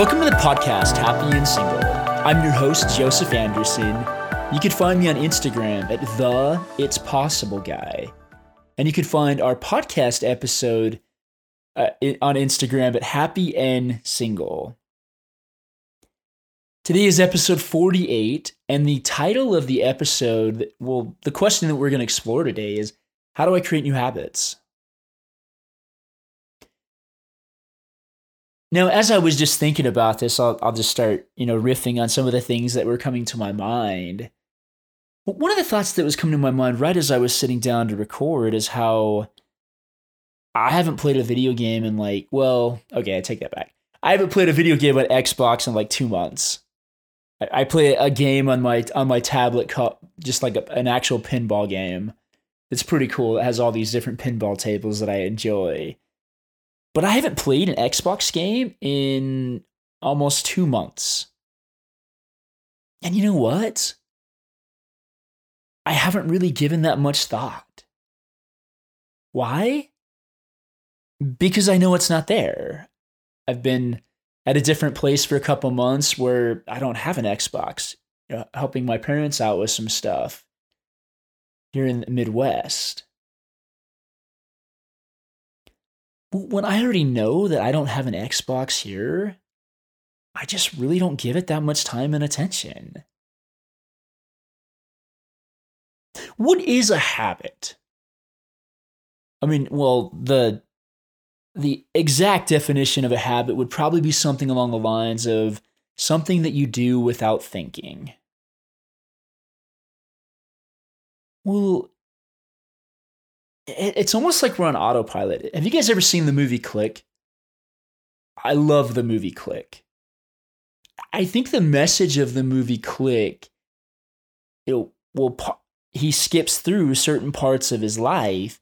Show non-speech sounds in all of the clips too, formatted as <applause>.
Welcome to the podcast, Happy and Single. I'm your host, Joseph Anderson. You can find me on Instagram at the It's Possible Guy. And you can find our podcast episode uh, on Instagram at Happy and Single. Today is episode 48, and the title of the episode, well, the question that we're going to explore today is how do I create new habits? Now, as I was just thinking about this, I'll, I'll just start, you know, riffing on some of the things that were coming to my mind. One of the thoughts that was coming to my mind right as I was sitting down to record is how I haven't played a video game in like, well, okay, I take that back. I haven't played a video game on Xbox in like two months. I, play a game on my on my tablet, cup, just like a, an actual pinball game. It's pretty cool. It has all these different pinball tables that I enjoy but I haven't played an Xbox game in almost two months. And you know what? I haven't really given that much thought. Why? Because I know it's not there. I've been at a different place for a couple months where I don't have an Xbox, you know, helping my parents out with some stuff here in the Midwest. When I already know that I don't have an Xbox here, I just really don't give it that much time and attention. What is a habit? I mean, well, the the exact definition of a habit would probably be something along the lines of something that you do without thinking. Well, it's almost like we're on autopilot. Have you guys ever seen the movie Click? I love the movie Click. I think the message of the movie Click, it will he skips through certain parts of his life,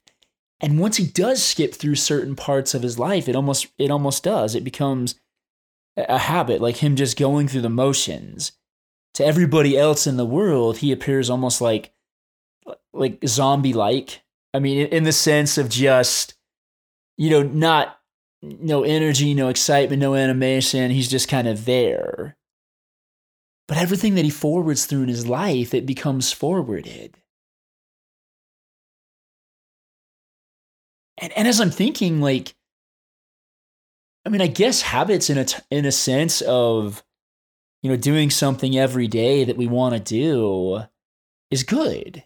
and once he does skip through certain parts of his life, it almost it almost does. It becomes a habit, like him just going through the motions. To everybody else in the world, he appears almost like like zombie like I mean, in the sense of just, you know, not no energy, no excitement, no animation. He's just kind of there. But everything that he forwards through in his life, it becomes forwarded. And, and as I'm thinking, like, I mean, I guess habits in a, t- in a sense of, you know, doing something every day that we want to do is good.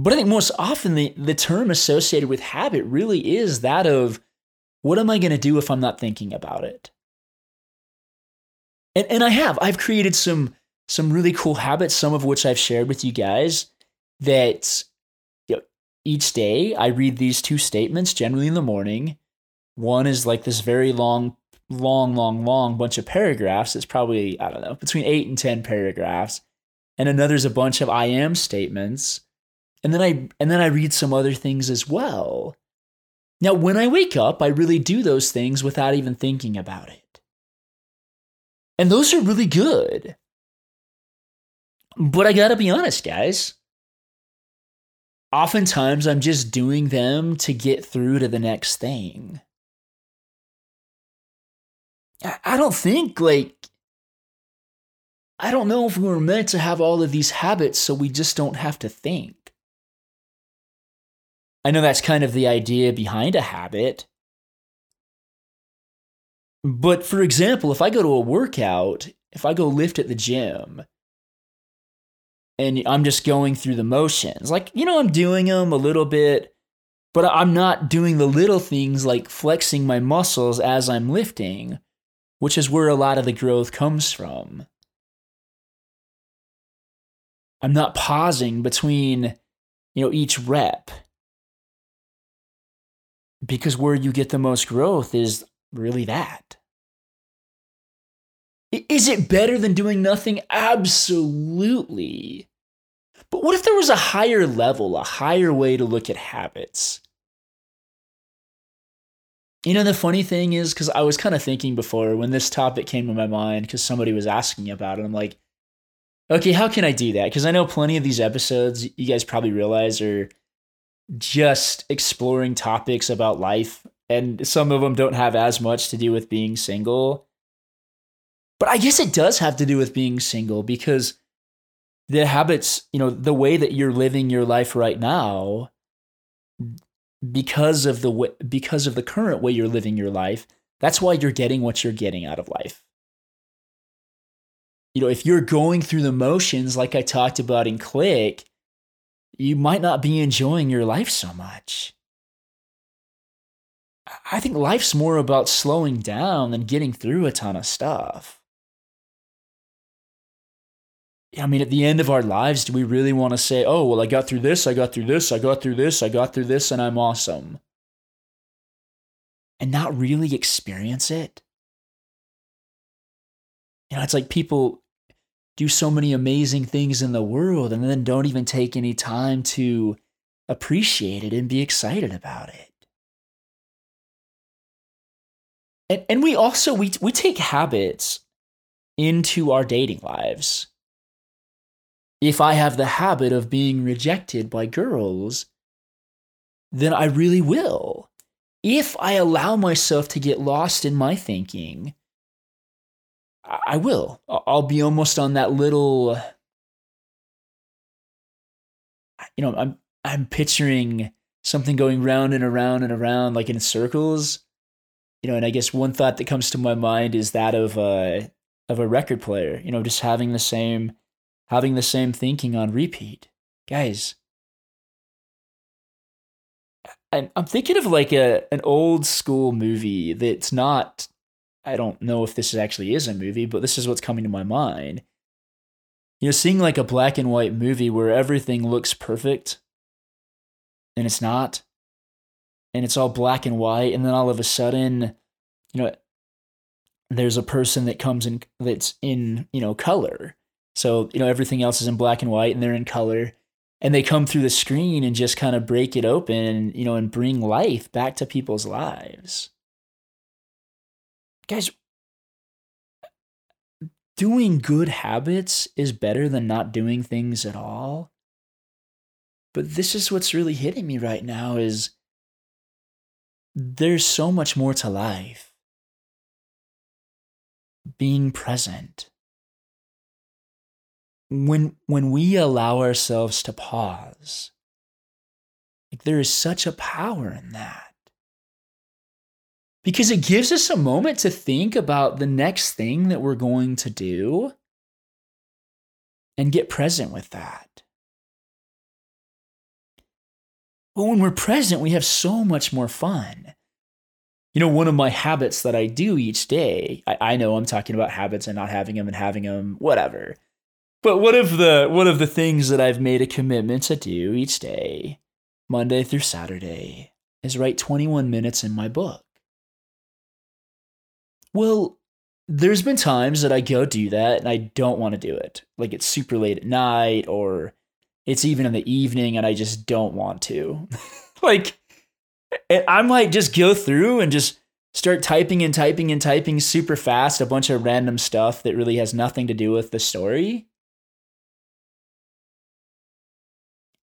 But I think most often the, the term associated with habit really is that of what am I going to do if I'm not thinking about it? And, and I have. I've created some some really cool habits, some of which I've shared with you guys. That you know, each day I read these two statements, generally in the morning. One is like this very long, long, long, long bunch of paragraphs. It's probably, I don't know, between eight and 10 paragraphs. And another's a bunch of I am statements and then I and then I read some other things as well. Now, when I wake up, I really do those things without even thinking about it. And those are really good. But I got to be honest, guys. Oftentimes I'm just doing them to get through to the next thing. I don't think like I don't know if we were meant to have all of these habits so we just don't have to think. I know that's kind of the idea behind a habit. But for example, if I go to a workout, if I go lift at the gym, and I'm just going through the motions, like, you know, I'm doing them a little bit, but I'm not doing the little things like flexing my muscles as I'm lifting, which is where a lot of the growth comes from. I'm not pausing between, you know, each rep because where you get the most growth is really that. Is it better than doing nothing? Absolutely. But what if there was a higher level, a higher way to look at habits? You know, the funny thing is, because I was kind of thinking before when this topic came to my mind, because somebody was asking about it, I'm like, okay, how can I do that? Because I know plenty of these episodes, you guys probably realize, are just exploring topics about life and some of them don't have as much to do with being single But I guess it does have to do with being single because the habits, you know, the way that you're living your life right now because of the way, because of the current way you're living your life, that's why you're getting what you're getting out of life. You know, if you're going through the motions like I talked about in Click, you might not be enjoying your life so much. I think life's more about slowing down than getting through a ton of stuff. I mean, at the end of our lives, do we really want to say, oh, well, I got through this, I got through this, I got through this, I got through this, and I'm awesome? And not really experience it? You know, it's like people do so many amazing things in the world and then don't even take any time to appreciate it and be excited about it. And, and we also we, we take habits into our dating lives if I have the habit of being rejected by girls, then I really will. If I allow myself to get lost in my thinking, I will. I'll be almost on that little you know, I'm I'm picturing something going round and around and around like in circles. You know, and I guess one thought that comes to my mind is that of a of a record player, you know, just having the same having the same thinking on repeat. Guys, I'm, I'm thinking of like a an old school movie that's not I don't know if this actually is a movie, but this is what's coming to my mind. You know, seeing like a black and white movie where everything looks perfect and it's not, and it's all black and white, and then all of a sudden, you know, there's a person that comes in that's in, you know, color so, you know, everything else is in black and white and they're in color. And they come through the screen and just kind of break it open and, you know, and bring life back to people's lives. Guys, doing good habits is better than not doing things at all. But this is what's really hitting me right now is there's so much more to life. Being present when when we allow ourselves to pause like there is such a power in that because it gives us a moment to think about the next thing that we're going to do and get present with that. But when we're present we have so much more fun. You know one of my habits that i do each day i, I know i'm talking about habits and not having them and having them whatever. But one of the one of the things that I've made a commitment to do each day, Monday through Saturday, is write 21 minutes in my book. Well, there's been times that I go do that and I don't want to do it. Like it's super late at night or it's even in the evening and I just don't want to. <laughs> like I might just go through and just start typing and typing and typing super fast a bunch of random stuff that really has nothing to do with the story.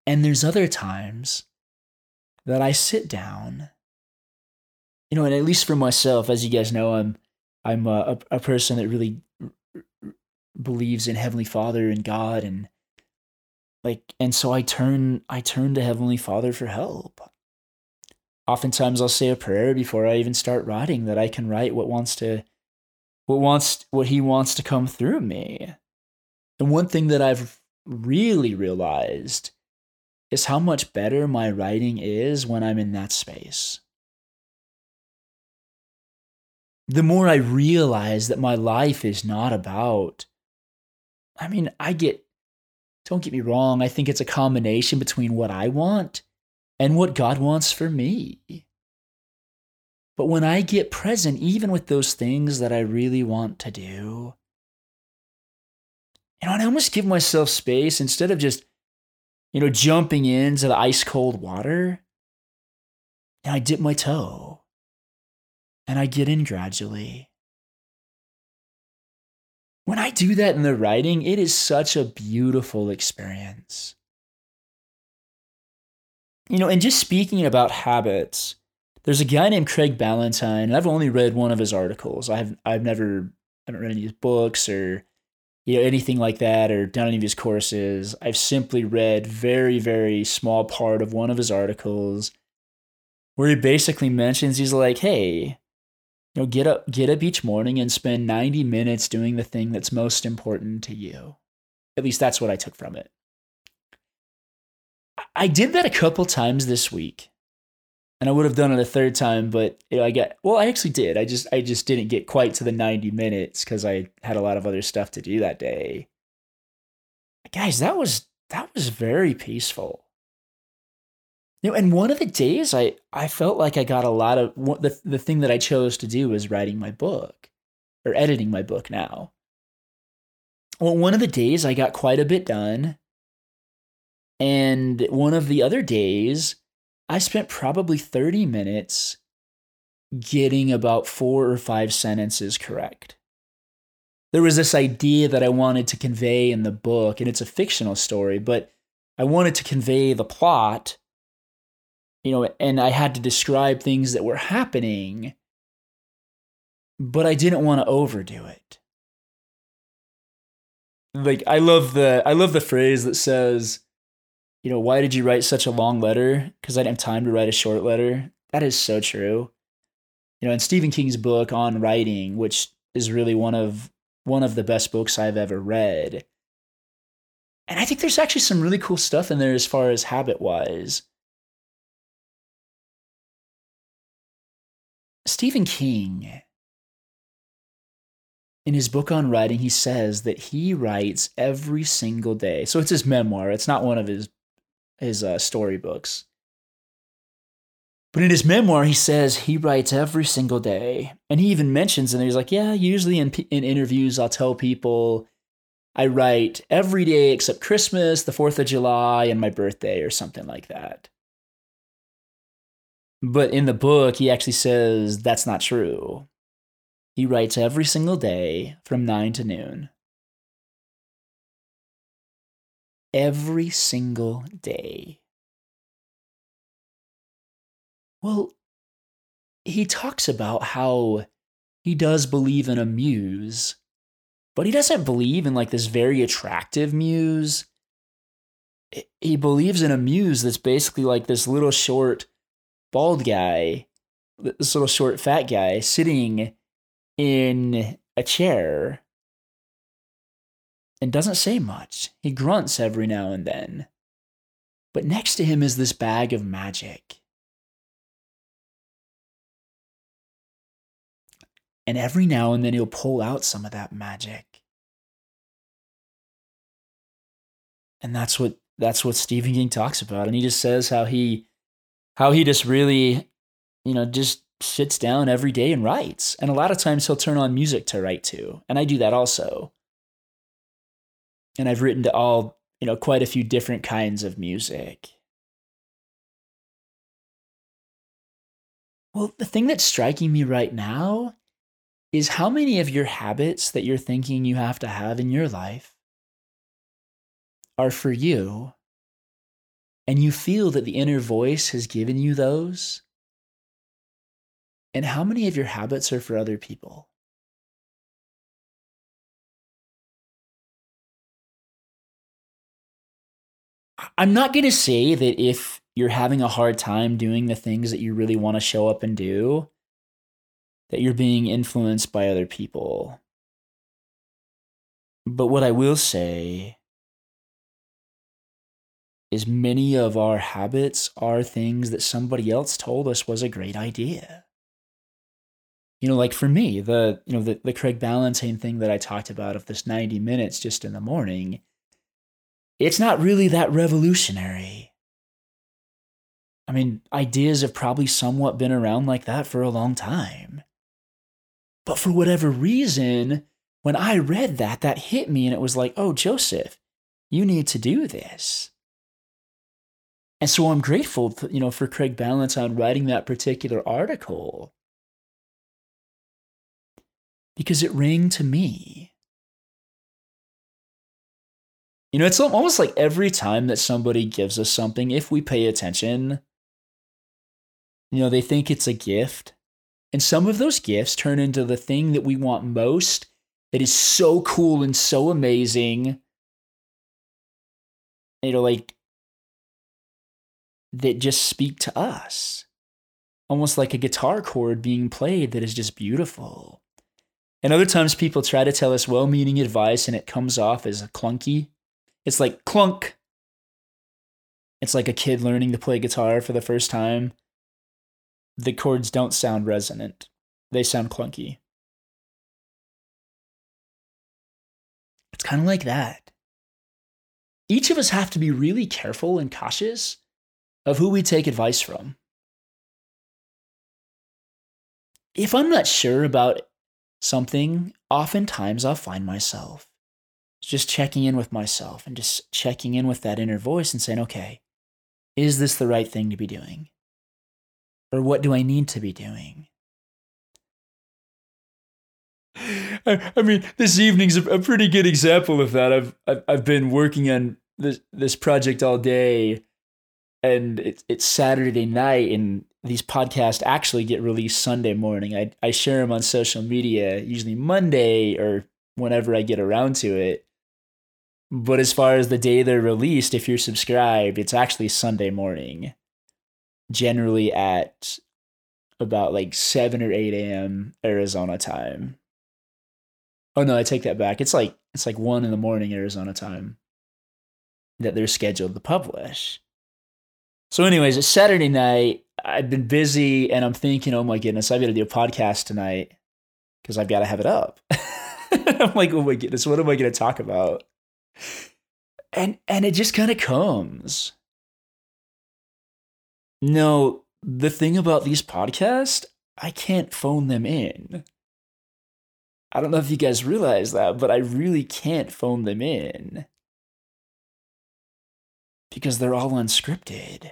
And there's other times that I sit down, you know, and at least for myself, as you guys know, I'm I'm a, a person that really believes in Heavenly Father and God, and like, and so I turn I turn to Heavenly Father for help. Oftentimes, I'll say a prayer before I even start writing that I can write what wants to, what wants what He wants to come through me. And one thing that I've really realized is how much better my writing is when I'm in that space. The more I realize that my life is not about, I mean, I get, don't get me wrong, I think it's a combination between what I want and what God wants for me. But when I get present, even with those things that I really want to do, you know, I almost give myself space instead of just you know, jumping into the ice cold water. And I dip my toe and I get in gradually. When I do that in the writing, it is such a beautiful experience. You know, and just speaking about habits, there's a guy named Craig Ballantyne, and I've only read one of his articles. I've I've never I haven't read any of his books or you know anything like that or done any of his courses. I've simply read very very small part of one of his articles where he basically mentions he's like, "Hey, you know, get up get up each morning and spend 90 minutes doing the thing that's most important to you." At least that's what I took from it. I did that a couple times this week and I would have done it a third time, but I got well. I actually did. I just I just didn't get quite to the ninety minutes because I had a lot of other stuff to do that day. Guys, that was that was very peaceful. Know, and one of the days I I felt like I got a lot of the the thing that I chose to do was writing my book or editing my book now. Well, one of the days I got quite a bit done. And one of the other days, I spent probably 30 minutes getting about four or five sentences correct. There was this idea that I wanted to convey in the book, and it's a fictional story, but I wanted to convey the plot, you know, and I had to describe things that were happening, but I didn't want to overdo it. Like I love the I love the phrase that says you know, why did you write such a long letter? Because I didn't have time to write a short letter. That is so true. You know, in Stephen King's book on writing, which is really one of one of the best books I've ever read. And I think there's actually some really cool stuff in there as far as habit wise. Stephen King, in his book on writing, he says that he writes every single day. So it's his memoir, it's not one of his his uh, storybooks. But in his memoir, he says he writes every single day, and he even mentions, and he's like, "Yeah, usually in in interviews, I'll tell people I write every day except Christmas, the Fourth of July, and my birthday, or something like that." But in the book, he actually says that's not true. He writes every single day from nine to noon. every single day. Well, he talks about how he does believe in a muse, but he doesn't believe in like this very attractive muse. He believes in a muse that's basically like this little short bald guy, this little short fat guy sitting in a chair and doesn't say much. He grunts every now and then. But next to him is this bag of magic. And every now and then he'll pull out some of that magic. And that's what that's what Stephen King talks about. And he just says how he how he just really, you know, just sits down every day and writes. And a lot of times he'll turn on music to write to. And I do that also and I've written to all, you know, quite a few different kinds of music. Well, the thing that's striking me right now is how many of your habits that you're thinking you have to have in your life are for you, and you feel that the inner voice has given you those, and how many of your habits are for other people? I'm not going to say that if you're having a hard time doing the things that you really want to show up and do, that you're being influenced by other people. But what I will say is many of our habits are things that somebody else told us was a great idea. You know, like for me, the you know the, the Craig Ballantyne thing that I talked about of this 90 minutes just in the morning it's not really that revolutionary. I mean, ideas have probably somewhat been around like that for a long time. But for whatever reason, when I read that, that hit me and it was like, oh, Joseph, you need to do this. And so I'm grateful, you know, for Craig Ballantyne writing that particular article because it rang to me. You know, it's almost like every time that somebody gives us something, if we pay attention, you know, they think it's a gift. And some of those gifts turn into the thing that we want most that is so cool and so amazing. You know, like that just speak to us. Almost like a guitar chord being played that is just beautiful. And other times people try to tell us well meaning advice and it comes off as clunky. It's like clunk. It's like a kid learning to play guitar for the first time. The chords don't sound resonant, they sound clunky. It's kind of like that. Each of us have to be really careful and cautious of who we take advice from. If I'm not sure about something, oftentimes I'll find myself just checking in with myself and just checking in with that inner voice and saying, okay, is this the right thing to be doing? Or what do I need to be doing? I, I mean, this evening's a, a, pretty good example of that. I've, I've I've been working on this this project all day, and it's it's Saturday night, and these podcasts actually get released Sunday morning. I I share them on social media, usually Monday or whenever I get around to it. But as far as the day they're released, if you're subscribed, it's actually Sunday morning, generally at about like 7 or 8 a.m. Arizona time. Oh no, I take that back. It's like it's like 1 in the morning Arizona time that they're scheduled to publish. So, anyways, it's Saturday night. I've been busy and I'm thinking, oh my goodness, I've got to do a podcast tonight because I've got to have it up. <laughs> I'm like, oh my goodness, what am I going to talk about? and and it just kind of comes no the thing about these podcasts i can't phone them in i don't know if you guys realize that but i really can't phone them in because they're all unscripted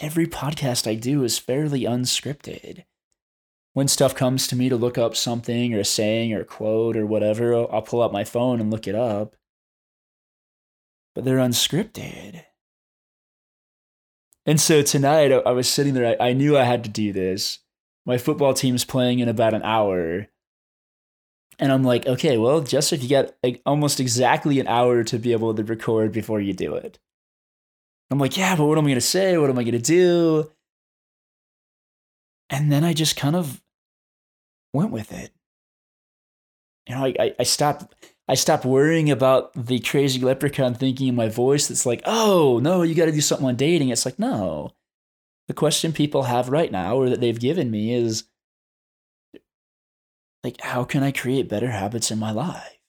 every podcast i do is fairly unscripted when stuff comes to me to look up something or a saying or a quote or whatever, I'll pull up my phone and look it up. But they're unscripted. And so tonight I was sitting there, I knew I had to do this. My football team's playing in about an hour. And I'm like, okay, well, Joseph, you got like almost exactly an hour to be able to record before you do it. I'm like, yeah, but what am I going to say? What am I going to do? and then I just kind of went with it. You know, I, I, stopped I stopped worrying about the crazy leprechaun thinking in my voice that's like, oh no, you gotta do something on dating. It's like, no. The question people have right now or that they've given me is like, how can I create better habits in my life?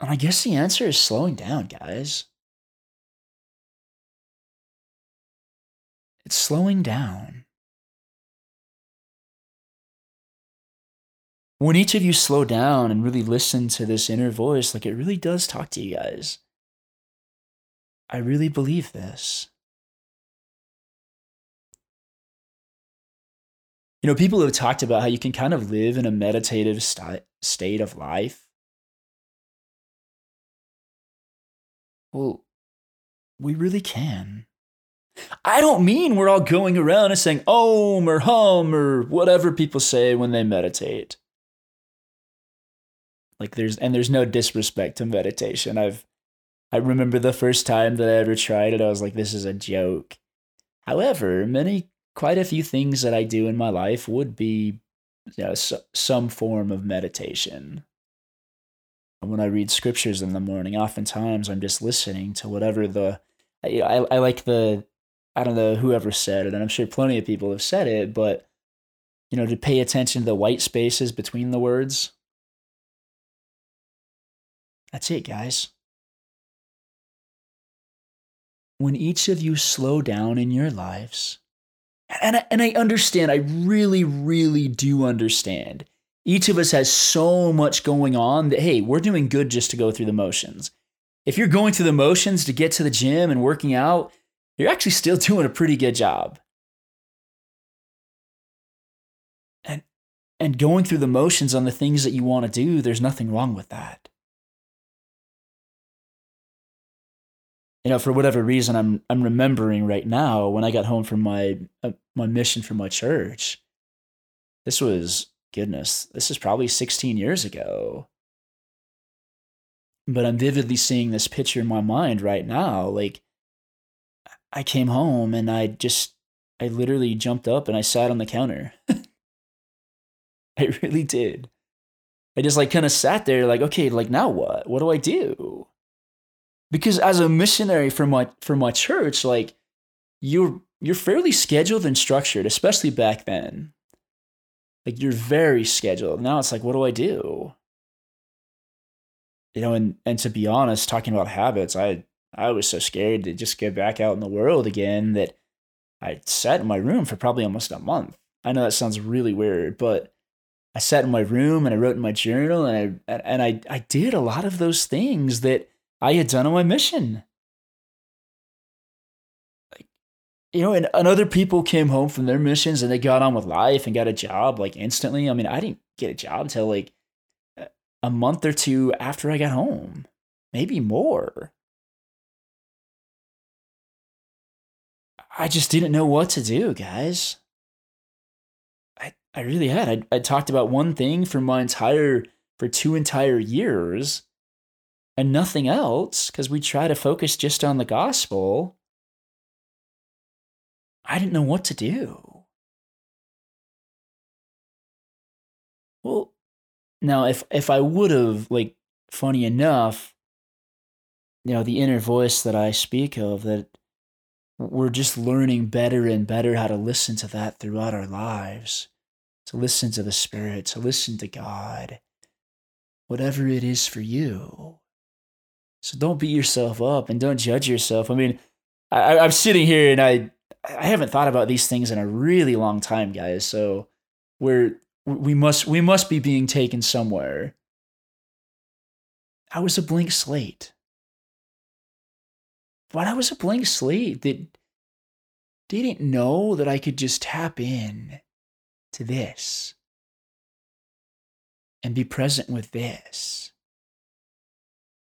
And I guess the answer is slowing down, guys. It's slowing down. When each of you slow down and really listen to this inner voice, like it really does talk to you guys. I really believe this. You know, people have talked about how you can kind of live in a meditative st- state of life. Well, we really can. I don't mean we're all going around and saying om or hum or whatever people say when they meditate. Like there's and there's no disrespect to meditation. I've I remember the first time that I ever tried it, I was like, this is a joke. However, many quite a few things that I do in my life would be you know, so, some form of meditation. When I read scriptures in the morning, oftentimes I'm just listening to whatever the I, I like the I don't know whoever said it, and I'm sure plenty of people have said it, but you know, to pay attention to the white spaces between the words. That's it, guys. When each of you slow down in your lives, and I, and I understand, I really, really do understand. Each of us has so much going on that, hey, we're doing good just to go through the motions. If you're going through the motions to get to the gym and working out, you're actually still <laughs> doing a pretty good job. And and going through the motions on the things that you want to do, there's nothing wrong with that. You know, for whatever reason, I'm I'm remembering right now when I got home from my uh, my mission from my church. this was goodness, this is probably 16 years ago. But I'm vividly seeing this picture in my mind right now. Like, I came home and I just, I literally jumped up and I sat on the counter. <laughs> I really did. I just like kind of sat there, like, okay, like now what? What do I do? Because as a missionary for my for my church, like you're you're fairly scheduled and structured, especially back then. Like you're very scheduled. Now it's like, what do I do? You know, and and to be honest, talking about habits, I I was so scared to just get back out in the world again that I sat in my room for probably almost a month. I know that sounds really weird, but I sat in my room and I wrote in my journal and I and I I did a lot of those things that I had done on my mission. You know, and, and other people came home from their missions and they got on with life and got a job like instantly. I mean, I didn't get a job until like a month or two after I got home, maybe more. I just didn't know what to do, guys. I, I really had. I, I talked about one thing for my entire, for two entire years and nothing else because we try to focus just on the gospel. I didn't know what to do. Well, now if if I would have like funny enough, you know, the inner voice that I speak of that we're just learning better and better how to listen to that throughout our lives. To listen to the Spirit, to listen to God. Whatever it is for you. So don't beat yourself up and don't judge yourself. I mean, I, I'm sitting here and I I haven't thought about these things in a really long time, guys. So we're we must we must be being taken somewhere. I was a blank slate. But I was a blank slate that didn't know that I could just tap in to this and be present with this.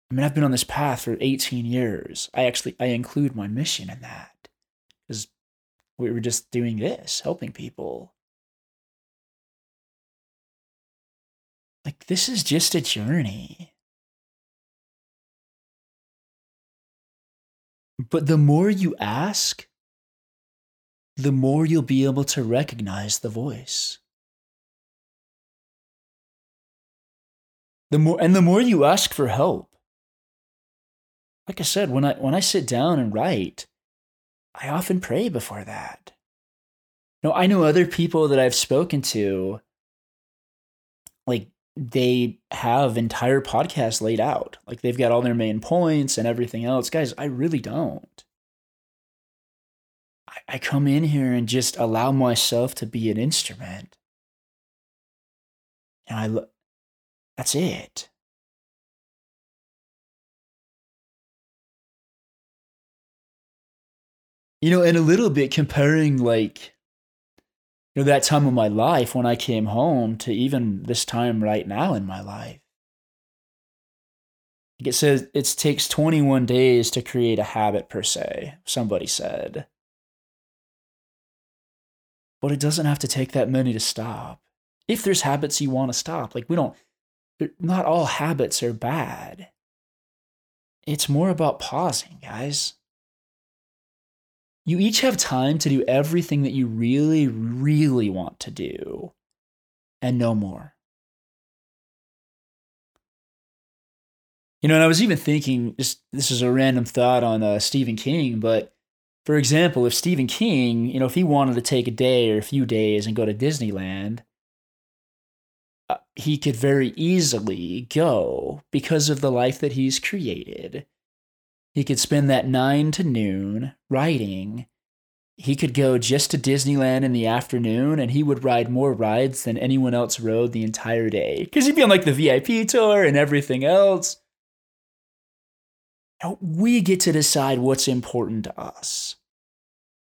I mean, I've been on this path for 18 years. I actually I include my mission in that we were just doing this, helping people. Like, this is just a journey. But the more you ask, the more you'll be able to recognize the voice. The more and the more you ask for help. Like I said, when I when I sit down and write, I often pray before that. No, I know other people that I've spoken to, like they have entire podcasts laid out. Like they've got all their main points and everything else. Guys, I really don't. I, I come in here and just allow myself to be an instrument. And I look, that's it. You know, in a little bit comparing like, you know, that time of my life when I came home to even this time right now in my life. It says it takes 21 days to create a habit per se, somebody said. But it doesn't have to take that many to stop. If there's habits you want to stop, like we don't, not all habits are bad. It's more about pausing, guys. You each have time to do everything that you really, really want to do, and no more. You know, and I was even thinking, just this is a random thought on uh, Stephen King, but for example, if Stephen King, you know, if he wanted to take a day or a few days and go to Disneyland, uh, he could very easily go because of the life that he's created he could spend that nine to noon writing. He could go just to Disneyland in the afternoon and he would ride more rides than anyone else rode the entire day. Because he'd be on like the VIP tour and everything else. We get to decide what's important to us.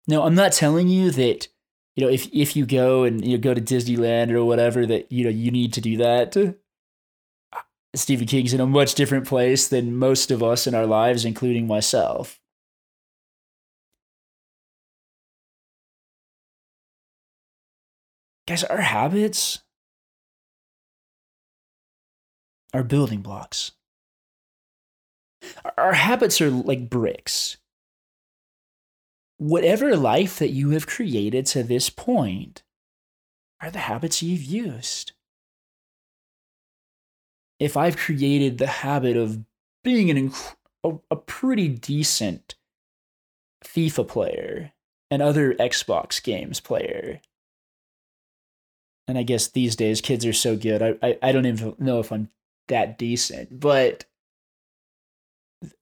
Now, I'm not telling you that, you know, if, if you go and you know, go to Disneyland or whatever, that, you know, you need to do that. Stephen King's in a much different place than most of us in our lives, including myself. Guys, our habits are building blocks. Our habits are like bricks. Whatever life that you have created to this point are the habits you've used. If I've created the habit of being an inc- a, a pretty decent FIFA player and other Xbox games player, and I guess these days kids are so good, I, I, I don't even know if I'm that decent, but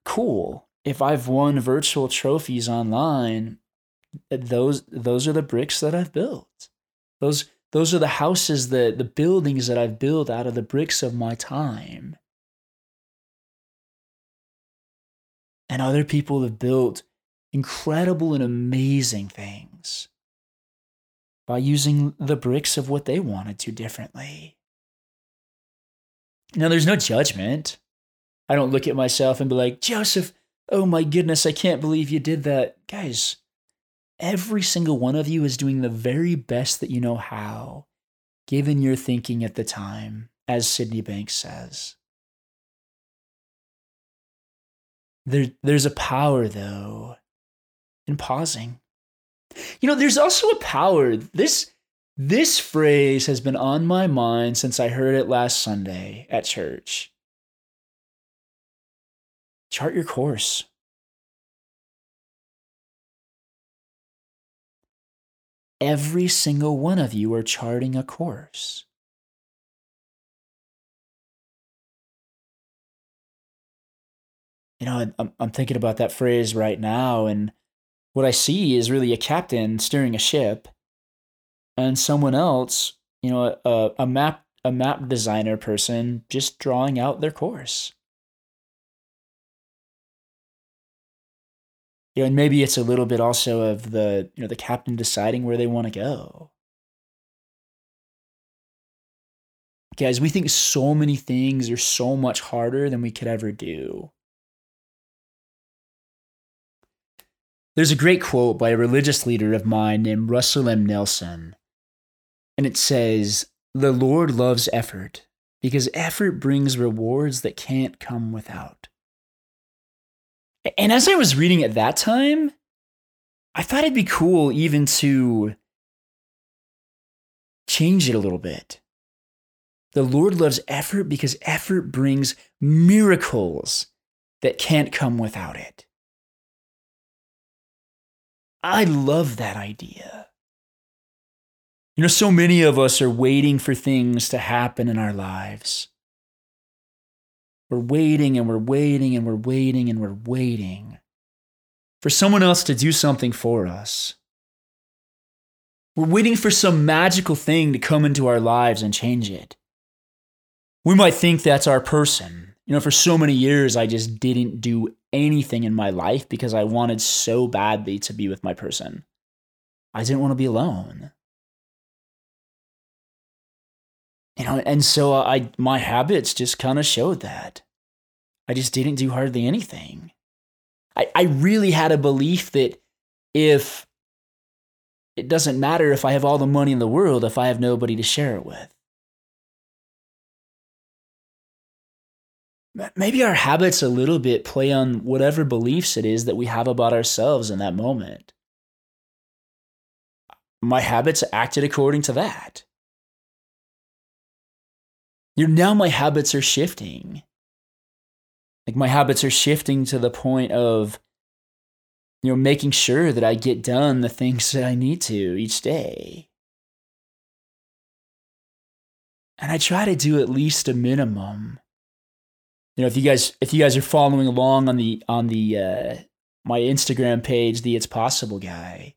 cool. If I've won virtual trophies online, those those are the bricks that I've built. Those those are the houses, the the buildings that I've built out of the bricks of my time. And other people have built incredible and amazing things by using the bricks of what they wanted to differently. Now, there's no judgment. I don't look at myself and be like, Joseph, oh my goodness, I can't believe you did that. Guys, every single one of you is doing the very best that you know how, given your thinking at the time, as Sydney Banks says. There, there's a power, though, in pausing. You know, there's also a power. This this phrase has been on my mind since I heard it last Sunday at church. Chart your course. Every single one of you are charting a course. You know, I'm, I'm thinking about that phrase right now, and what I see is really a captain steering a ship and someone else, you know, a, a map a map designer person just drawing out their course. You know, and maybe it's a little bit also of the, you know, the captain deciding where they want to go. Guys, we think so many things are so much harder than we could ever do. There's a great quote by a religious leader of mine named Russell M. Nelson and it says, The Lord loves effort because effort brings rewards that can't come without. And as I was reading at that time, I thought it'd be cool even to change it a little bit. The Lord loves effort because effort brings miracles that can't come without it. I love that idea. You know, so many of us are waiting for things to happen in our lives. We're waiting and we're waiting and we're waiting and we're waiting for someone else to do something for us. We're waiting for some magical thing to come into our lives and change it. We might think that's our person. You know, for so many years, I just didn't do anything in my life because I wanted so badly to be with my person. I didn't want to be alone. You know and so i my habits just kind of showed that. I just didn't do hardly anything. I, I really had a belief that if it doesn't matter if i have all the money in the world if i have nobody to share it with. Maybe our habits a little bit play on whatever beliefs it is that we have about ourselves in that moment. My habits acted according to that you know, now my habits are shifting. Like my habits are shifting to the point of, you know, making sure that I get done the things that I need to each day. And I try to do at least a minimum. You know, if you guys if you guys are following along on the on the uh, my Instagram page, the It's Possible guy,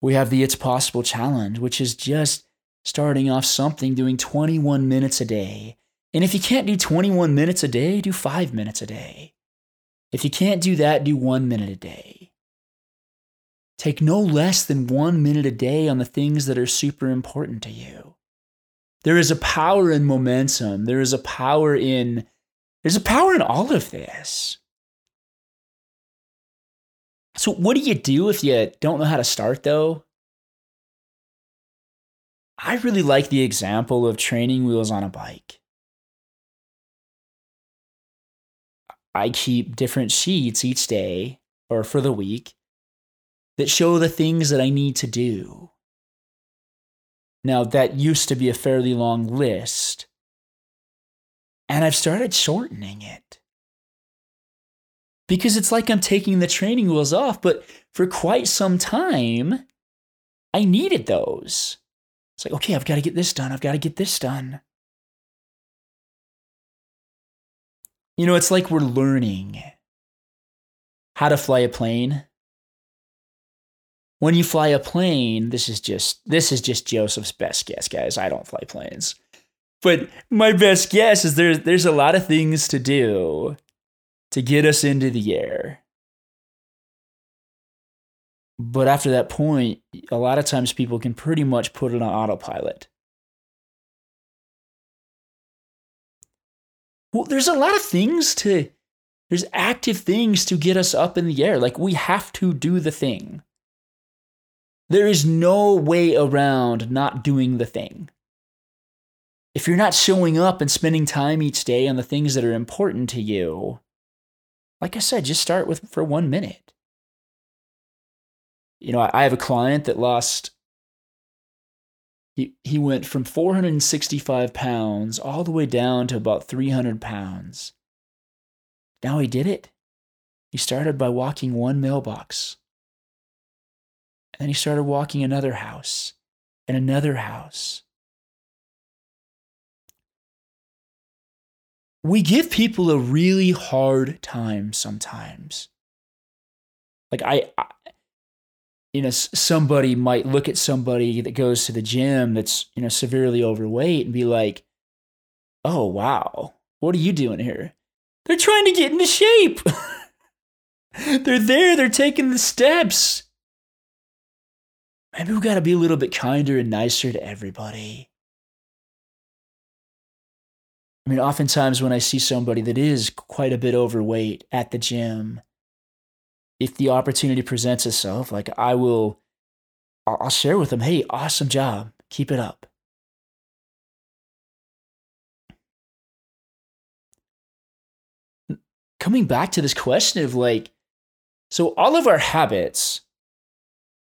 we have the It's Possible challenge, which is just starting off something doing 21 minutes a day. And if you can't do 21 minutes a day, do five minutes a day. If you can't do that, do one minute a day. Take no less than one minute a day on the things that are super important to you. There is a power in momentum. There is a power in there's a power in all of this. So what do you do if you don't know how to start though? I really like the example of training wheels on a bike. I keep different sheets each day or for the week that show the things that I need to do. Now, that used to be a fairly long list, and I've started shortening it. Because it's like I'm taking the training wheels off, but for quite some time, I needed those. It's like, okay, I've got to get this done. I've got to get this done. You know, it's like we're learning how to fly a plane. When you fly a plane, this is just this is just Joseph's best guess, guys. I don't fly planes. But my best guess is there's there's a lot of things to do to get us into the air. But after that point, a lot of times people can pretty much put it on autopilot. Well, there's a lot of things to, there's active things to get us up in the air. Like we have to do the thing. There is no way around not doing the thing. If you're not showing up and spending time each day on the things that are important to you, like I said, just start with for one minute you know, I have a client that lost. He, he went from 465 pounds all the way down to about 300 pounds. Now he did it. He started by walking one mailbox. And then he started walking another house and another house. We give people a really hard time sometimes. Like I, I you know somebody might look at somebody that goes to the gym that's you know severely overweight and be like oh wow. What are you doing here? They're trying to get into shape. <laughs> They're there. They're taking the steps. Maybe we got to be a little bit kinder and nicer to everybody. I mean oftentimes when i see somebody that is quite a bit overweight at the gym if the opportunity presents itself, like I will, I'll share with them, hey, awesome job. Keep it up. Coming back to this question of like, so all of our habits,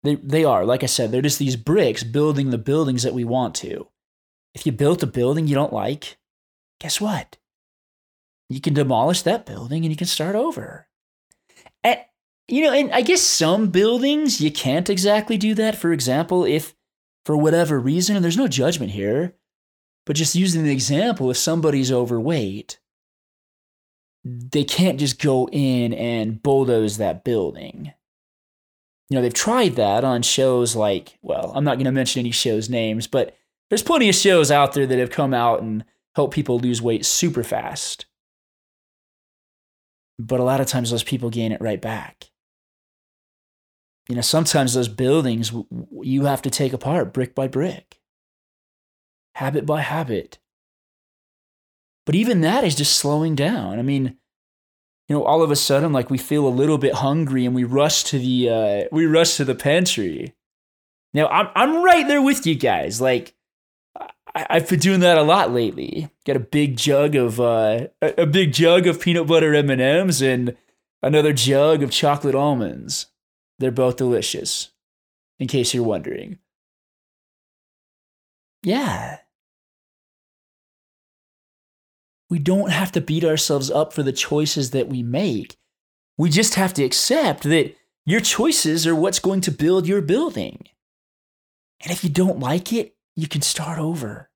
they, they are, like I said, they're just these bricks building the buildings that we want to. If you built a building you don't like, guess what? You can demolish that building and you can start over. You know, and I guess some buildings you can't exactly do that. For example, if for whatever reason, and there's no judgment here, but just using the example, if somebody's overweight, they can't just go in and bulldoze that building. You know, they've tried that on shows like, well, I'm not going to mention any shows' names, but there's plenty of shows out there that have come out and help people lose weight super fast. But a lot of times those people gain it right back you know, sometimes those buildings you have to take apart brick by brick, habit by habit. But even that is just slowing down. I mean, you know, all of a sudden, like we feel a little bit hungry and we rush to the uh, we rush to the pantry. Now, I'm I'm right there with you guys. Like, I, have been doing that a lot lately. Got a big jug of uh, a, a big jug of peanut butter M and M's and another jug of chocolate almonds. They're both delicious, in case you're wondering. Yeah. We don't have to beat ourselves up for the choices that we make. We just have to accept that your choices are what's going to build your building. And if you don't like it, you can start over.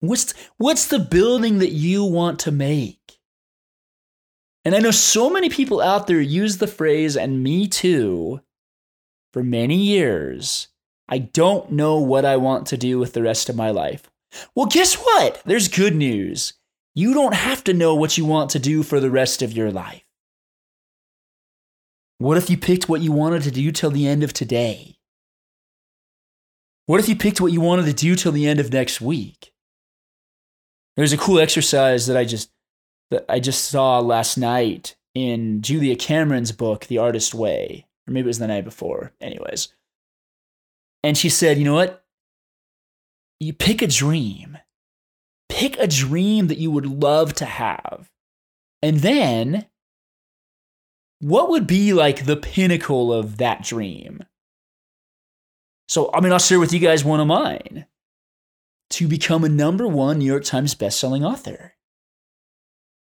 What's, what's the building that you want to make? And I know so many people out there use the phrase, and me too, for many years. I don't know what I want to do with the rest of my life. Well, guess what? There's good news. You don't have to know what you want to do for the rest of your life. What if you picked what you wanted to do till the end of today? What if you picked what you wanted to do till the end of next week? There's a cool exercise that I just that I just saw last night in Julia Cameron's book, The Artist Way, or maybe it was the night before. Anyways, And she said, you know what? You pick a dream. Pick a dream that you would love to have. And then, what would be like the pinnacle of that dream? So, I mean, I'll share with you guys one of mine to become a number one New York Times bestselling author.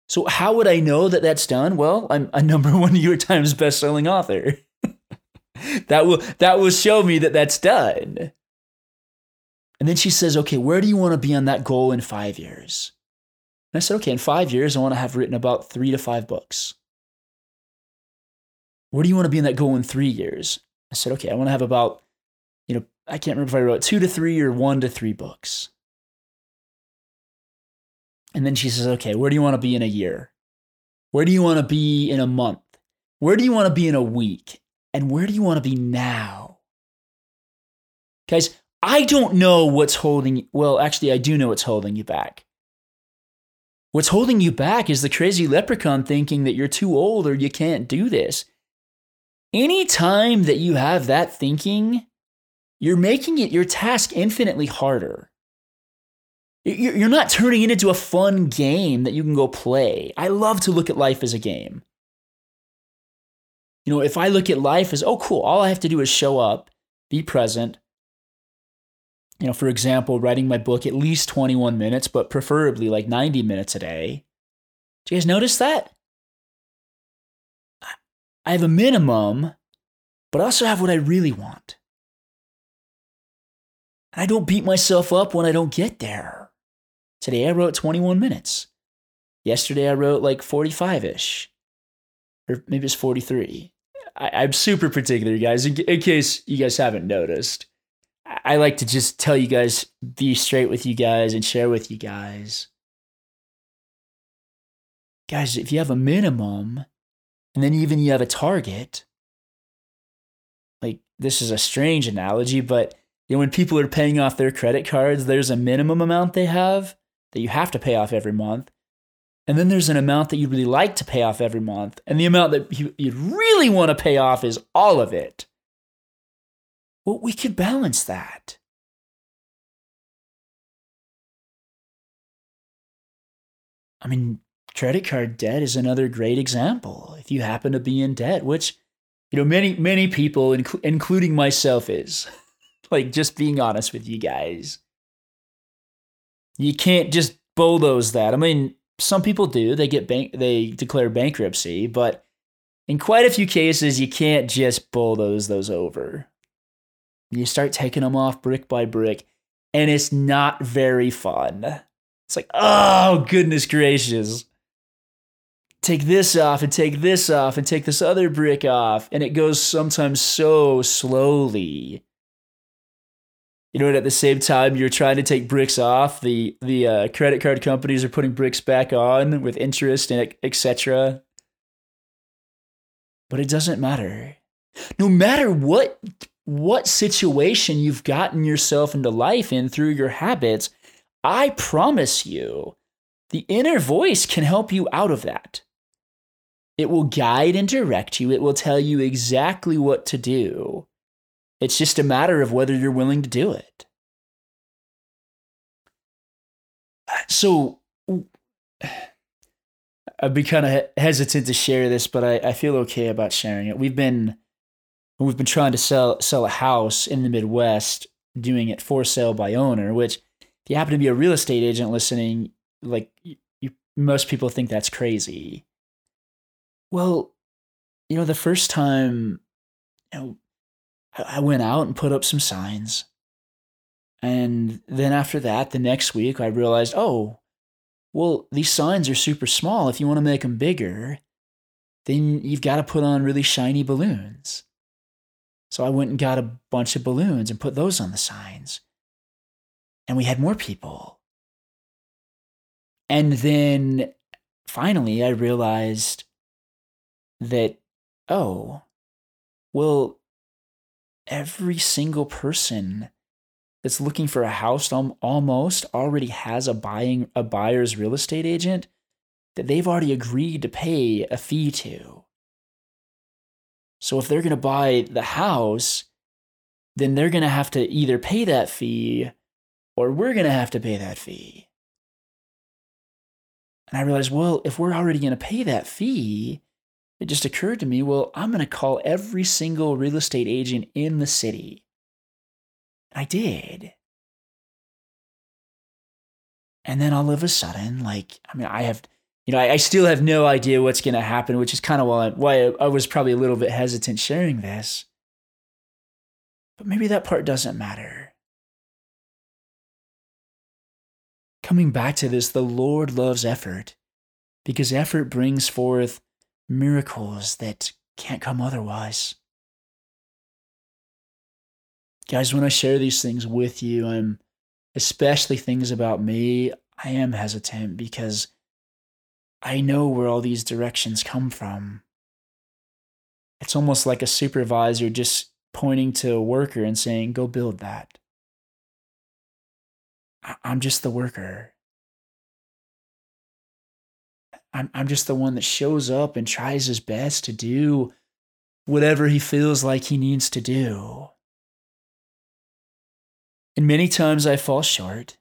So, how would I know that that's done? Well, I'm a <laughs> number one New York Times bestselling author. <laughs> that will that will show me that that's done. And then she says, "Okay, where do you want to be on that goal in 5 years?" And I said, "Okay, in 5 years I want to have written about 3 to 5 books." Where do you want to be in that goal in 3 years? I said, "Okay, I want to have about you know, I can't remember if I wrote 2 to 3 or 1 to 3 books." And then she says, "Okay, where do you want to be in a year? Where do you want to be in a month? Where do you want to be in a week? And where do you want to be now?" Guys, I don't know what's holding well, actually I do know what's holding you back. What's holding you back is the crazy leprechaun thinking that you're too old or you can't do this. Anytime that you have that thinking, you're making it your task infinitely harder. You're not turning it into a fun game that you can go play. I love to look at life as a game. You know, if I look at life as, oh, cool, all I have to do is show up, be present. You know, for example, writing my book at least 21 minutes, but preferably like 90 minutes a day. Do you guys notice that? I have a minimum, but I also have what I really want. And I don't beat myself up when I don't get there. Today I wrote 21 minutes. Yesterday I wrote like 45 ish, or maybe it's 43. I, am super particular, guys, in, in case you guys haven't noticed. I like to just tell you guys, be straight with you guys, and share with you guys. Guys, if you have a minimum, and then even you have a target, like this is a strange analogy, but you know, when people are paying off their credit cards, there's a minimum amount they have that you have to pay off every month. And then there's an amount that you would really like to pay off every month. And the amount that you, would really want to pay off is all of it. Well, we could balance that. I mean, credit card debt is another great example. If you happen to be in debt, which, you know, many, many people, inc- including myself, is <laughs> like just being honest with you guys. You can't just bulldoze that. I mean, some people do. They get bank they declare bankruptcy, but in quite a few cases you can't just bulldoze those over. You start taking them off brick by brick, and it's not very fun. It's like, oh goodness gracious. Take this off and take this off and take this other brick off. And it goes sometimes so slowly you know, and at the same time you're trying to take bricks off, the the uh, credit card companies are putting bricks back on with interest and etc. But it doesn't matter. No matter what what situation you've gotten yourself into life in through your habits, I promise you, the inner voice can help you out of that. It will guide and direct you. It will tell you exactly what to do. It's just a matter of whether you're willing to do it. Uh, so <sighs> I'd be kind of hesitant to share this, but I, I feel okay about sharing it. We've been we've been trying to sell sell a house in the Midwest, doing it for sale by owner. Which, if you happen to be a real estate agent listening, like you, you most people think that's crazy. Well, you know, the first time, you know, I went out and put up some signs. And then after that, the next week, I realized, oh, well, these signs are super small. If you want to make them bigger, then you've got to put on really shiny balloons. So I went and got a bunch of balloons and put those on the signs. And we had more people. And then finally, I realized that, oh, well, every single person that's looking for a house almost already has a buying a buyer's real estate agent that they've already agreed to pay a fee to. So if they're going to buy the house, then they're going to have to either pay that fee or we're going to have to pay that fee. And I realized, well, if we're already going to pay that fee, it just occurred to me, well, I'm going to call every single real estate agent in the city. I did. And then all of a sudden, like, I mean, I have, you know, I, I still have no idea what's going to happen, which is kind of why, why I was probably a little bit hesitant sharing this. But maybe that part doesn't matter. Coming back to this, the Lord loves effort because effort brings forth miracles that can't come otherwise. Guys, when I share these things with you, I'm especially things about me, I am hesitant because I know where all these directions come from. It's almost like a supervisor just pointing to a worker and saying, Go build that. I'm just the worker. I'm, I'm just the one that shows up and tries his best to do whatever he feels like he needs to do. And many times I fall short.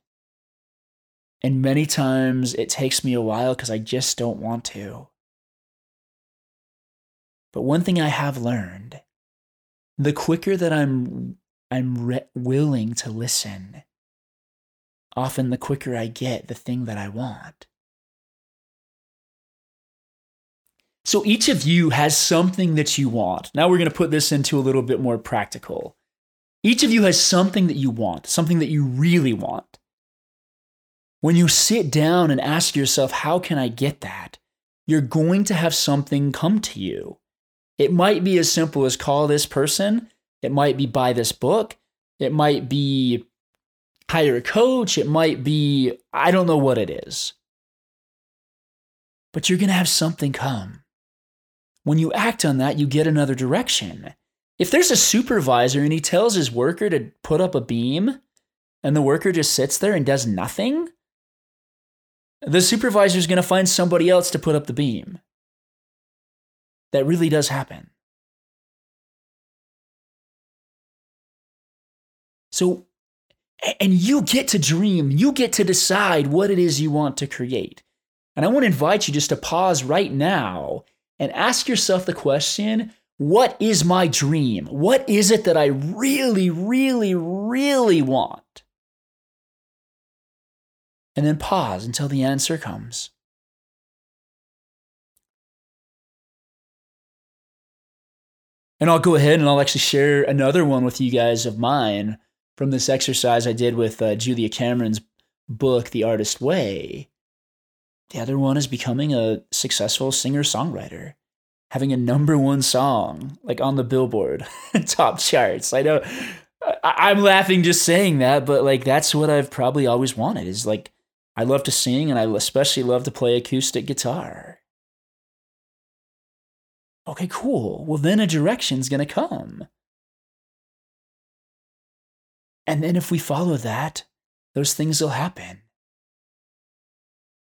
And many times it takes me a while because I just don't want to. But one thing I have learned the quicker that I'm, I'm re- willing to listen, often the quicker I get the thing that I want. So each of you has something that you want. Now we're going to put this into a little bit more practical. Each of you has something that you want, something that you really want. When you sit down and ask yourself, how can I get that? You're going to have something come to you. It might be as simple as call this person, it might be buy this book, it might be hire a coach, it might be, I don't know what it is. But you're going to have something come. When you act on that, you get another direction. If there's a supervisor and he tells his worker to put up a beam and the worker just sits there and does nothing, the supervisor is going to find somebody else to put up the beam. That really does happen. So, and you get to dream, you get to decide what it is you want to create. And I want to invite you just to pause right now and ask yourself the question what is my dream? What is it that I really, really, really want? And then pause until the answer comes. And I'll go ahead and I'll actually share another one with you guys of mine from this exercise I did with uh, Julia Cameron's book, The Artist Way. The other one is becoming a successful singer songwriter having a number one song like on the Billboard <laughs> top charts. I know I, am laughing just saying that, but like that's what I've probably always wanted is like I love to sing and I especially love to play acoustic guitar. Okay, cool. Well, then a direction's to come. And then if we follow that, those things will happen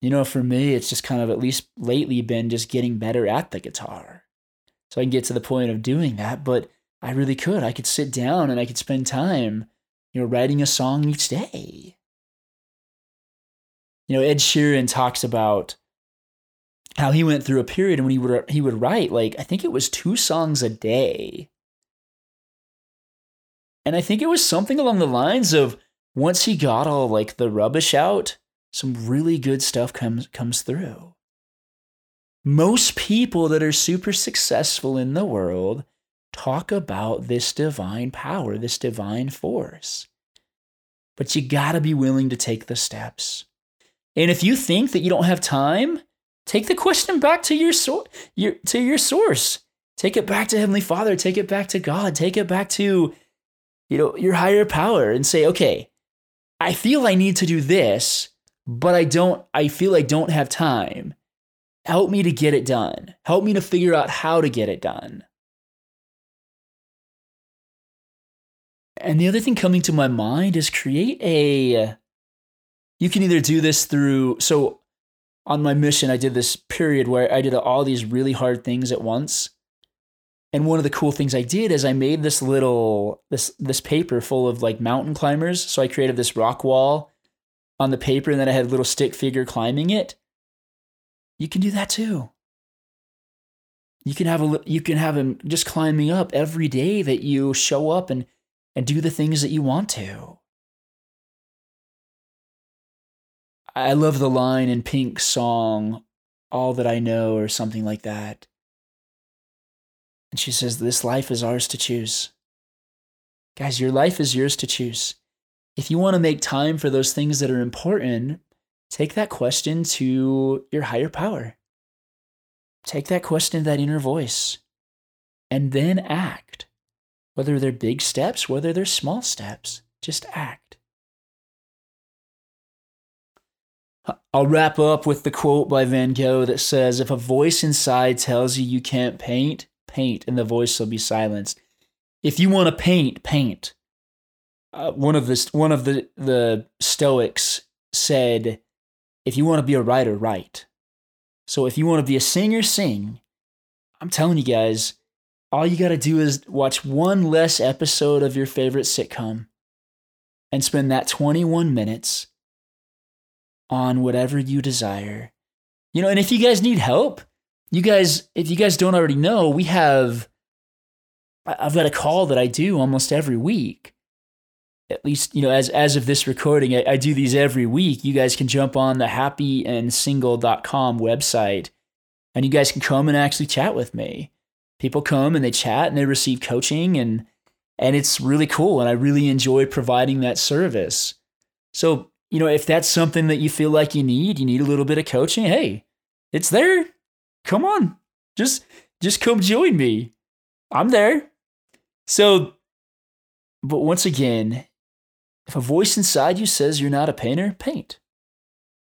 you know, for me, it's just kind of at least lately been just getting better at the guitar. So I can get to the point of doing that, but I really could. I could sit down and I could spend time, you know, writing a song each day. You know, Ed Sheeran talks about how he went through a period and when he would he would write like I think it was two songs a day. And I think it was something along the lines of once he got all like the rubbish out, some really good stuff comes comes through. Most people that are super successful in the world talk about this divine power, this divine force. But you got to be willing to take the steps. And if you think that you don't have time, take the question back to your, so- your to your source. Take it back to Heavenly Father, take it back to God, take it back to you know, your higher power and say, "Okay, I feel I need to do this but I don't, I feel I don't have time. Help me to get it done. Help me to figure out how to get it done. And the other thing coming to my mind is create a, you can either do this through, so on my mission, I did this period where I did all these really hard things at once. and one of the cool things I did is I made this little this this paper full of like mountain climbers. So I created this rock wall on the paper and then I had a little stick figure climbing it. You can do that too. You can have a you can have him just climbing up every day that you show up and and do the things that you want to. I love the line in Pink's song All That I Know or something like that. And she says this life is ours to choose. Guys, your life is yours to choose. If you want to make time for those things that are important, take that question to your higher power. Take that question to that inner voice and then act. Whether they're big steps, whether they're small steps, just act. I'll wrap up with the quote by Van Gogh that says If a voice inside tells you you can't paint, paint, and the voice will be silenced. If you want to paint, paint. Uh, one of the one of the the Stoics said, "If you want to be a writer, write." So if you want to be a singer, sing. I'm telling you guys, all you got to do is watch one less episode of your favorite sitcom and spend that 21 minutes on whatever you desire. You know, and if you guys need help, you guys, if you guys don't already know, we have, I've got a call that I do almost every week. At least, you know, as, as of this recording, I, I do these every week. You guys can jump on the happyandsingle.com website and you guys can come and actually chat with me. People come and they chat and they receive coaching and, and it's really cool. And I really enjoy providing that service. So, you know, if that's something that you feel like you need, you need a little bit of coaching, hey, it's there come on, just just come join me. I'm there. So, but once again, if a voice inside you says you're not a painter, paint.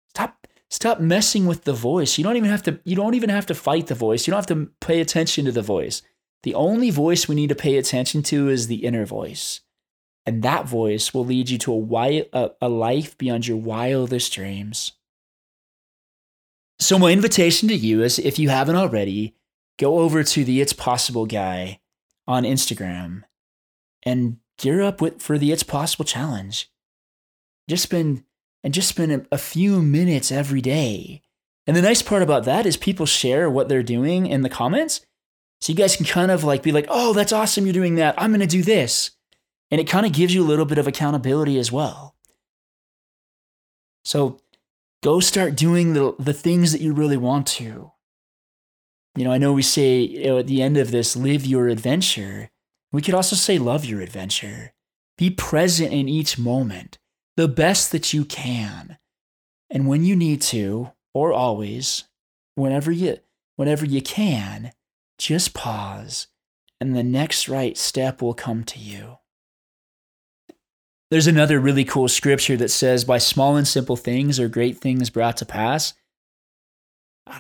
Stop stop messing with the voice. You don't even have to you don't even have to fight the voice. You don't have to pay attention to the voice. The only voice we need to pay attention to is the inner voice. And that voice will lead you to a, wild, a, a life beyond your wildest dreams. So, my invitation to you is if you haven't already, go over to the It's Possible guy on Instagram and gear up with, for the It's Possible challenge. Just spend and just spend a, a few minutes every day. And the nice part about that is people share what they're doing in the comments. So you guys can kind of like be like, oh, that's awesome, you're doing that. I'm going to do this. And it kind of gives you a little bit of accountability as well. So go start doing the, the things that you really want to. You know, I know we say you know, at the end of this, live your adventure. We could also say, love your adventure. Be present in each moment, the best that you can. And when you need to, or always, whenever you, whenever you can, just pause, and the next right step will come to you. There's another really cool scripture that says, By small and simple things are great things brought to pass.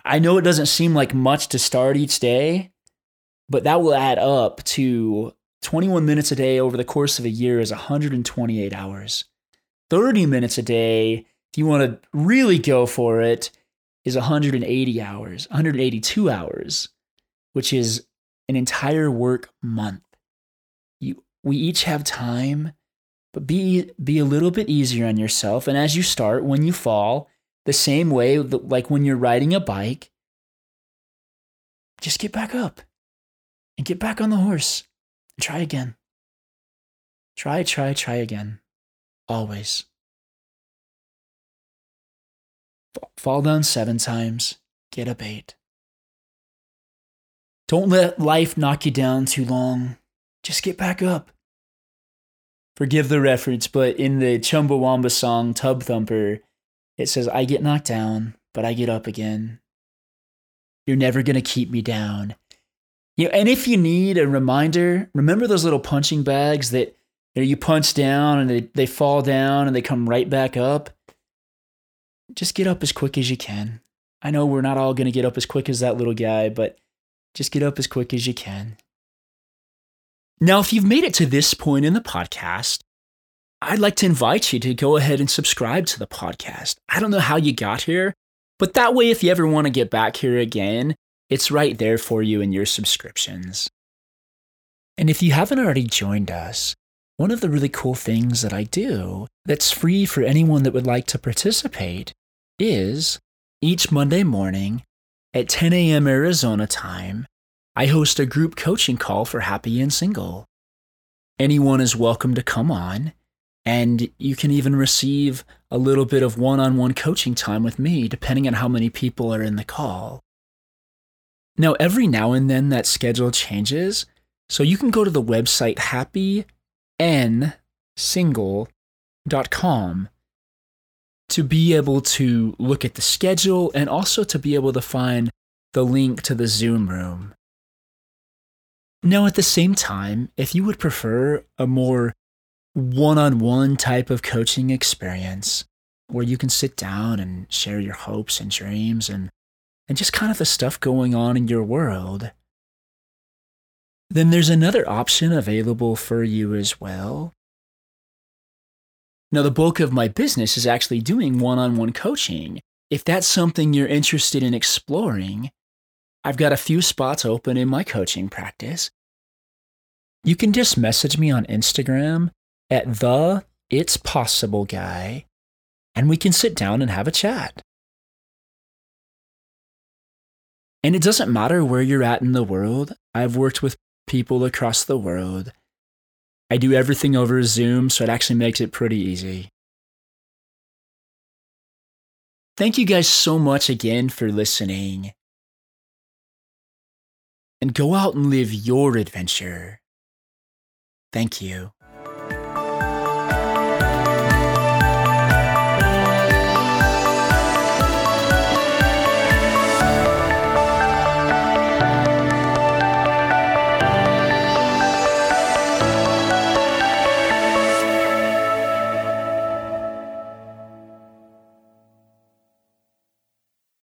I know it doesn't seem like much to start each day, but that will add up to 21 minutes a day over the course of a year is 128 hours. 30 minutes a day, if you want to really go for it, is 180 hours, 182 hours, which is an entire work month. You, we each have time but be be a little bit easier on yourself and as you start when you fall the same way like when you're riding a bike just get back up and get back on the horse try again. Try try try again. Always. Fall down 7 times. Get up 8 don't let life knock you down too long. Just get back up. Forgive the reference, but in the Chumbawamba song Tub Thumper, it says, I get knocked down, but I get up again. You're never going to keep me down. You know, and if you need a reminder, remember those little punching bags that you, know, you punch down and they, they fall down and they come right back up? Just get up as quick as you can. I know we're not all going to get up as quick as that little guy, but just get up as quick as you can. Now, if you've made it to this point in the podcast, I'd like to invite you to go ahead and subscribe to the podcast. I don't know how you got here, but that way, if you ever want to get back here again, it's right there for you in your subscriptions. And if you haven't already joined us, one of the really cool things that I do that's free for anyone that would like to participate is each Monday morning at 10 a.m. Arizona time, I host a group coaching call for Happy and Single. Anyone is welcome to come on, and you can even receive a little bit of one on one coaching time with me, depending on how many people are in the call. Now, every now and then that schedule changes, so you can go to the website happynsingle.com to be able to look at the schedule and also to be able to find the link to the Zoom room. Now, at the same time, if you would prefer a more one on one type of coaching experience where you can sit down and share your hopes and dreams and, and just kind of the stuff going on in your world, then there's another option available for you as well. Now, the bulk of my business is actually doing one on one coaching. If that's something you're interested in exploring, I've got a few spots open in my coaching practice. You can just message me on Instagram at the It's Possible guy, and we can sit down and have a chat. And it doesn't matter where you're at in the world. I've worked with people across the world. I do everything over Zoom, so it actually makes it pretty easy. Thank you guys so much again for listening. And go out and live your adventure. Thank you.